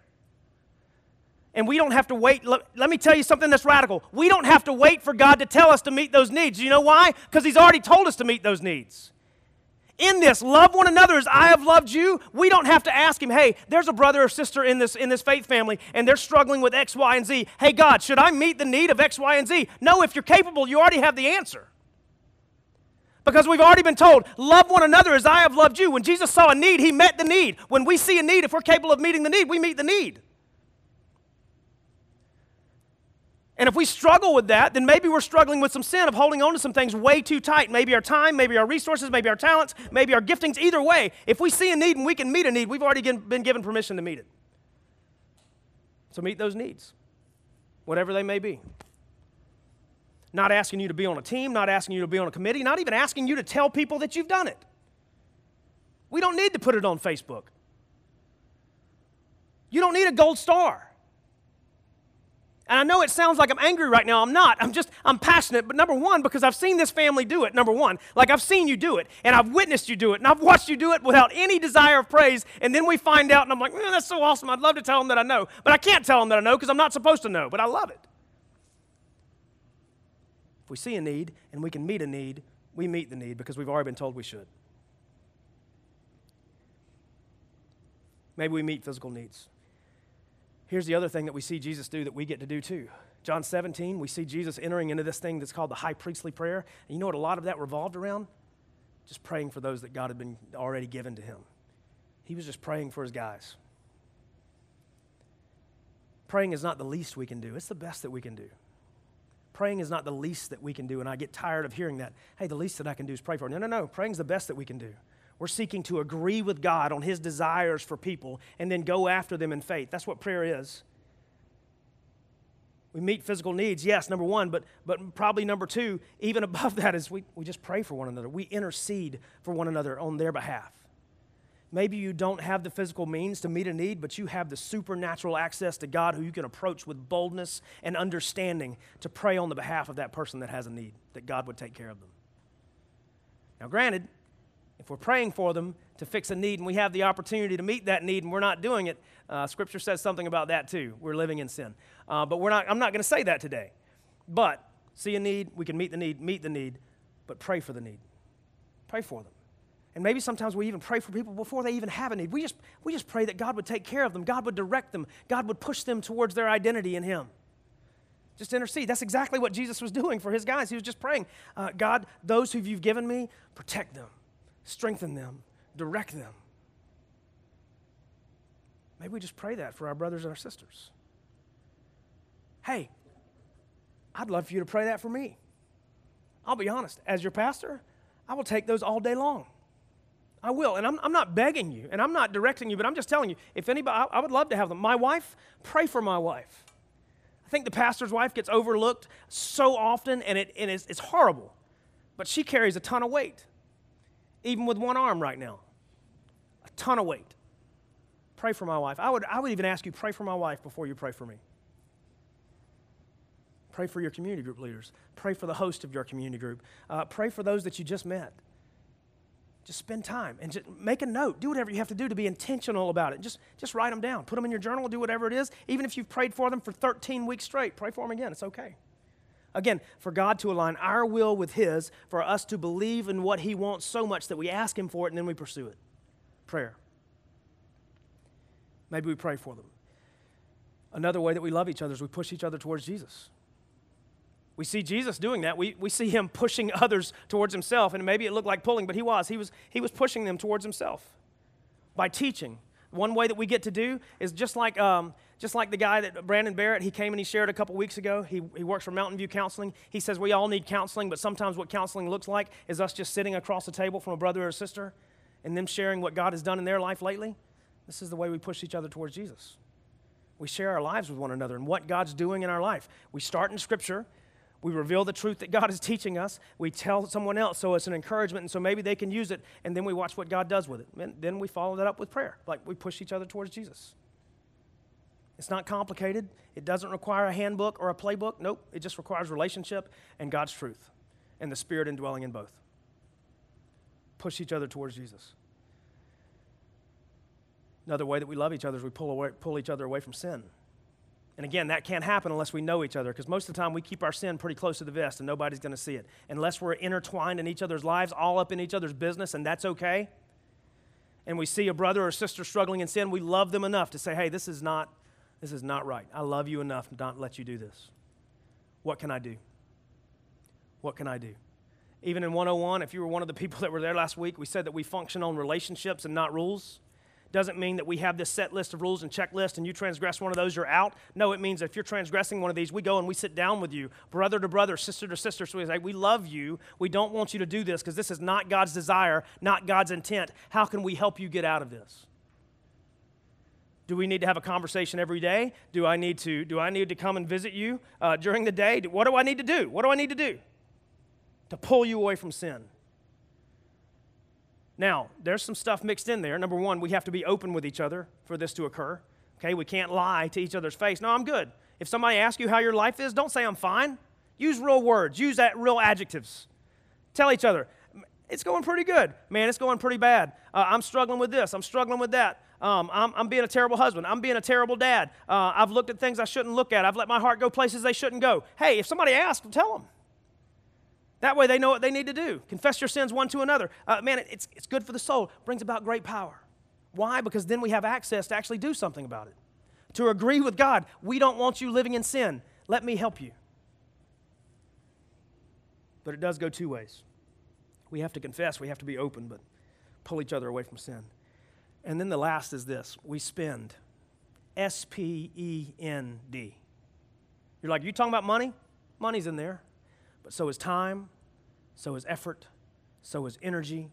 And we don't have to wait. Let, let, me tell you something that's radical. We don't have to wait for God to tell us to meet those needs. You know why? Because He's already told us to meet those needs in this love one another as i have loved you. We don't have to ask him hey there's a brother or sister in this in this faith family and they're struggling with x y and z. Hey god should i meet the need of x y and z? No if you're capable you already have the answer. Because we've already been told love one another as i have loved you. When jesus saw a need he met the need. When we see a need if we're capable of meeting the need we meet the need And if we struggle with that, then maybe we're struggling with some sin of holding on to some things way too tight. Maybe our time, maybe our resources, maybe our talents, maybe our giftings. Either way, if we see a need and we can meet a need, we've already been given permission to meet it. So meet those needs, whatever they may be. Not asking you to be on a team, not asking you to be on a committee, not even asking you to tell people that you've done it. We don't need to put it on Facebook. You don't need a gold star. And I know it sounds like I'm angry right now. I'm not. I'm just, I'm passionate. But number one, because I've seen this family do it, number one. Like I've seen you do it, and I've witnessed you do it, and I've watched you do it without any desire of praise. And then we find out, and I'm like, man, that's so awesome. I'd love to tell them that I know. But I can't tell them that I know because I'm not supposed to know, but I love it. If we see a need and we can meet a need, we meet the need because we've already been told we should. Maybe we meet physical needs. Here's the other thing that we see Jesus do that we get to do too. John 17, we see Jesus entering into this thing that's called the high priestly prayer. And you know what a lot of that revolved around? Just praying for those that God had been already given to him. He was just praying for his guys. Praying is not the least we can do, it's the best that we can do. Praying is not the least that we can do, and I get tired of hearing that. Hey, the least that I can do is pray for. No, no, no. Praying is the best that we can do. We're seeking to agree with God on His desires for people and then go after them in faith. That's what prayer is. We meet physical needs, yes, number one, but, but probably number two, even above that, is we, we just pray for one another. We intercede for one another on their behalf. Maybe you don't have the physical means to meet a need, but you have the supernatural access to God who you can approach with boldness and understanding to pray on the behalf of that person that has a need, that God would take care of them. Now, granted, if we're praying for them to fix a need and we have the opportunity to meet that need and we're not doing it, uh, Scripture says something about that too. We're living in sin. Uh, but we're not, I'm not going to say that today. But see a need, we can meet the need, meet the need, but pray for the need. Pray for them. And maybe sometimes we even pray for people before they even have a need. We just, we just pray that God would take care of them, God would direct them, God would push them towards their identity in Him. Just intercede. That's exactly what Jesus was doing for his guys. He was just praying, uh, God, those who you've given me, protect them strengthen them, direct them. Maybe we just pray that for our brothers and our sisters. Hey, I'd love for you to pray that for me. I'll be honest, as your pastor, I will take those all day long. I will. And I'm, I'm not begging you and I'm not directing you, but I'm just telling you if anybody, I, I would love to have them. My wife, pray for my wife. I think the pastor's wife gets overlooked so often and, it, and it's, it's horrible, but she carries a ton of weight even with one arm right now. A ton of weight. Pray for my wife. I would, I would even ask you, pray for my wife before you pray for me. Pray for your community group leaders. Pray for the host of your community group. Uh, pray for those that you just met. Just spend time and just make a note. Do whatever you have to do to be intentional about it. Just, just write them down. Put them in your journal. Do whatever it is. Even if you've prayed for them for 13 weeks straight, pray for them again. It's okay. Again, for God to align our will with His, for us to believe in what He wants so much that we ask Him for it and then we pursue it. Prayer. Maybe we pray for them. Another way that we love each other is we push each other towards Jesus. We see Jesus doing that. We, we see him pushing others towards himself, and maybe it looked like pulling, but he was. He was he was pushing them towards himself by teaching, One way that we get to do is just like, um, just like the guy that Brandon Barrett, he came and he shared a couple weeks ago. He, he works for Mountain View Counseling. He says we all need counseling, but sometimes what counseling looks like is us just sitting across the table from a brother or a sister and them sharing what God has done in their life lately. This is the way we push each other towards Jesus. We share our lives with one another and what God's doing in our life. We start in Scripture. We reveal the truth that God is teaching us. We tell someone else so it's an encouragement, and so maybe they can use it, and then we watch what God does with it. And then we follow that up with prayer. Like we push each other towards Jesus. It's not complicated. It doesn't require a handbook or a playbook. Nope. It just requires relationship and God's truth and the Spirit indwelling in both. Push each other towards Jesus. Another way that we love each other is we pull, away, pull each other away from sin. And again, that can't happen unless we know each other, because most of the time we keep our sin pretty close to the vest and nobody's going to see it. Unless we're intertwined in each other's lives, all up in each other's business, and that's okay. And we see a brother or sister struggling in sin, we love them enough to say, hey, this is not, this is not right. I love you enough to not let you do this. What can I do? What can I do? Even in 101, if you were one of the people that were there last week, we said that we function on relationships and not rules doesn't mean that we have this set list of rules and checklist and you transgress one of those, you're out. No, it means if you're transgressing one of these, we go and we sit down with you, brother to brother, sister to sister. So we say, We love you. We don't want you to do this because this is not God's desire, not God's intent. How can we help you get out of this? Do we need to have a conversation every day? Do I need to, do I need to come and visit you uh, during the day? What do I need to do? What do I need to do to pull you away from sin? Now, there's some stuff mixed in there. Number one, we have to be open with each other for this to occur. Okay, we can't lie to each other's face. No, I'm good. If somebody asks you how your life is, don't say I'm fine. Use real words, use that real adjectives. Tell each other, it's going pretty good. Man, it's going pretty bad. Uh, I'm struggling with this. I'm struggling with that. Um, I'm, I'm, being a terrible husband. I'm being a terrible dad. Uh, I've looked at things I shouldn't look at. I've let my heart go places they shouldn't go. Hey, if somebody asks, tell them. That way they know what they need to do. Confess your sins one to another. Uh, man, it's, it's good for the soul, brings about great power. Why? Because then we have access to actually do something about it. To agree with God, we don't want you living in sin. Let me help you. But it does go two ways. We have to confess, we have to be open, but pull each other away from sin. And then the last is this we spend. S P E N D. You're like, you talking about money? Money's in there. But so is time, so is effort, so is energy,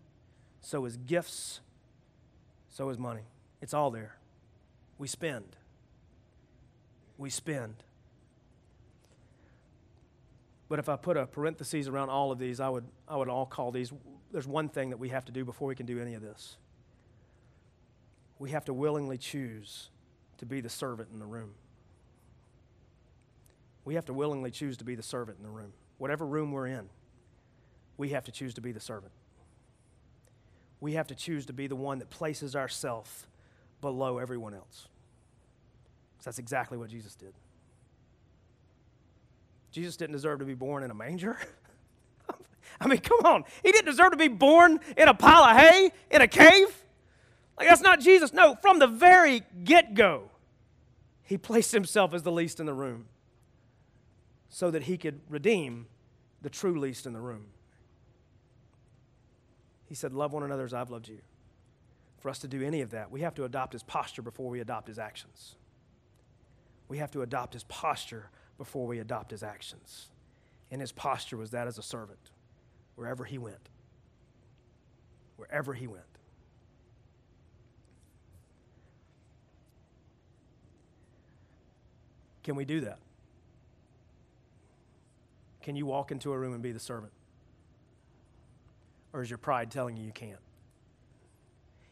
so is gifts, so is money. It's all there. We spend. We spend. But if I put a parenthesis around all of these, I would, I would all call these there's one thing that we have to do before we can do any of this. We have to willingly choose to be the servant in the room. We have to willingly choose to be the servant in the room whatever room we're in, we have to choose to be the servant. We have to choose to be the one that places ourselves below everyone else. that's exactly what Jesus did. Jesus didn't deserve to be born in a manger. I mean, come on. He didn't deserve to be born in a pile of hay in a cave. Like, that's not Jesus. No, from the very get go, he placed himself as the least in the room so that he could redeem the true least in the room. He said, Love one another as I've loved you. For us to do any of that, we have to adopt his posture before we adopt his actions. We have to adopt his posture before we adopt his actions. And his posture was that as a servant, wherever he went. Wherever he went. Can we do that? Can you walk into a room and be the servant? Or is your pride telling you you can't?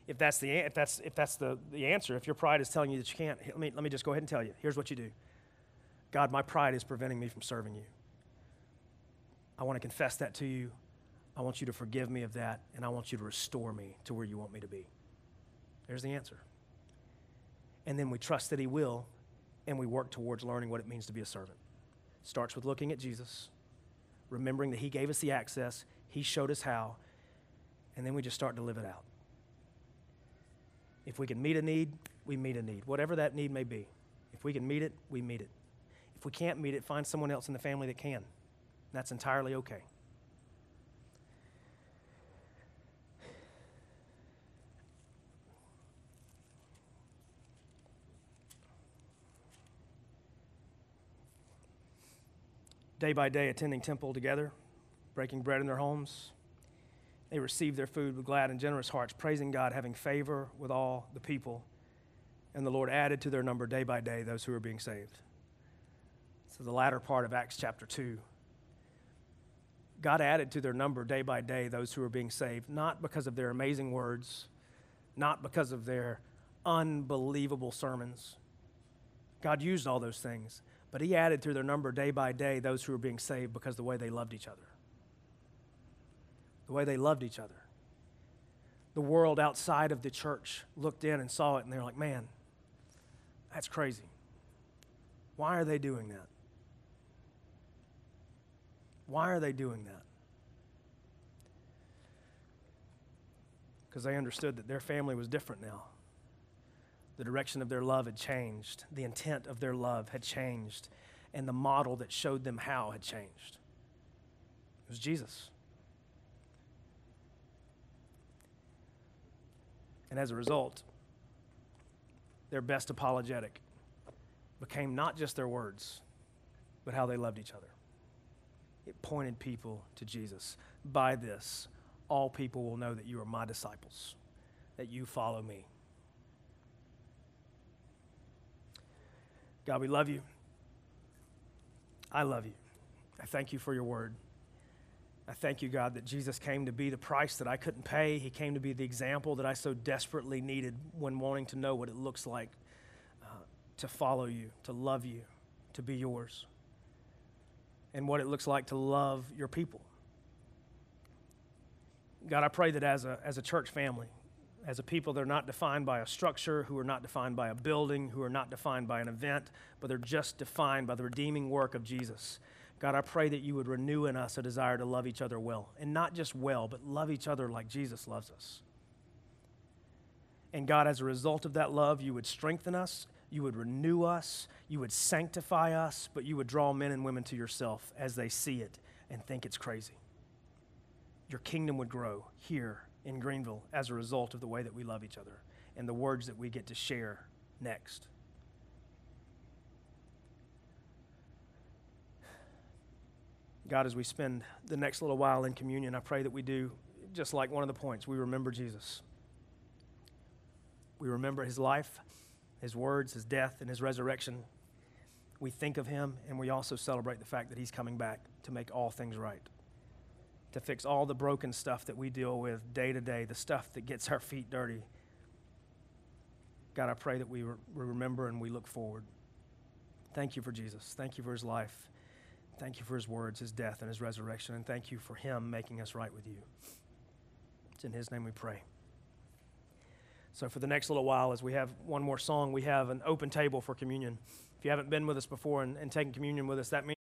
If that's the, if that's, if that's the, the answer, if your pride is telling you that you can't, let me, let me just go ahead and tell you. Here's what you do God, my pride is preventing me from serving you. I want to confess that to you. I want you to forgive me of that, and I want you to restore me to where you want me to be. There's the answer. And then we trust that He will, and we work towards learning what it means to be a servant. Starts with looking at Jesus, remembering that He gave us the access, He showed us how, and then we just start to live it out. If we can meet a need, we meet a need, whatever that need may be. If we can meet it, we meet it. If we can't meet it, find someone else in the family that can. That's entirely okay. Day by day, attending temple together, breaking bread in their homes. They received their food with glad and generous hearts, praising God, having favor with all the people. And the Lord added to their number day by day those who were being saved. The latter part of Acts chapter 2. God added to their number day by day those who were being saved, not because of their amazing words, not because of their unbelievable sermons. God used all those things, but He added to their number day by day those who were being saved because the way they loved each other. The way they loved each other. The world outside of the church looked in and saw it, and they were like, man, that's crazy. Why are they doing that? Why are they doing that? Because they understood that their family was different now. The direction of their love had changed, the intent of their love had changed, and the model that showed them how had changed. It was Jesus. And as a result, their best apologetic became not just their words, but how they loved each other. It pointed people to Jesus. By this, all people will know that you are my disciples, that you follow me. God, we love you. I love you. I thank you for your word. I thank you, God, that Jesus came to be the price that I couldn't pay. He came to be the example that I so desperately needed when wanting to know what it looks like uh, to follow you, to love you, to be yours, and what it looks like to love your people. God, I pray that as a, as a church family, as a people that are not defined by a structure, who are not defined by a building, who are not defined by an event, but they're just defined by the redeeming work of Jesus God, I pray that you would renew in us a desire to love each other well. And not just well, but love each other like Jesus loves us. And God, as a result of that love, you would strengthen us, you would renew us, you would sanctify us, but you would draw men and women to yourself as they see it and think it's crazy. Your kingdom would grow here in Greenville as a result of the way that we love each other and the words that we get to share next. God, as we spend the next little while in communion, I pray that we do just like one of the points. We remember Jesus. We remember his life, his words, his death, and his resurrection. We think of him, and we also celebrate the fact that he's coming back to make all things right, to fix all the broken stuff that we deal with day to day, the stuff that gets our feet dirty. God, I pray that we, re- remember and we look forward. Thank you for Jesus. Thank you for his life. Thank you for his words, his death, and his resurrection. And thank you for him making us right with you. It's in his name we pray. So, for the next little while, as we have one more song, we have an open table for communion. If you haven't been with us before and, and taken communion with us, that means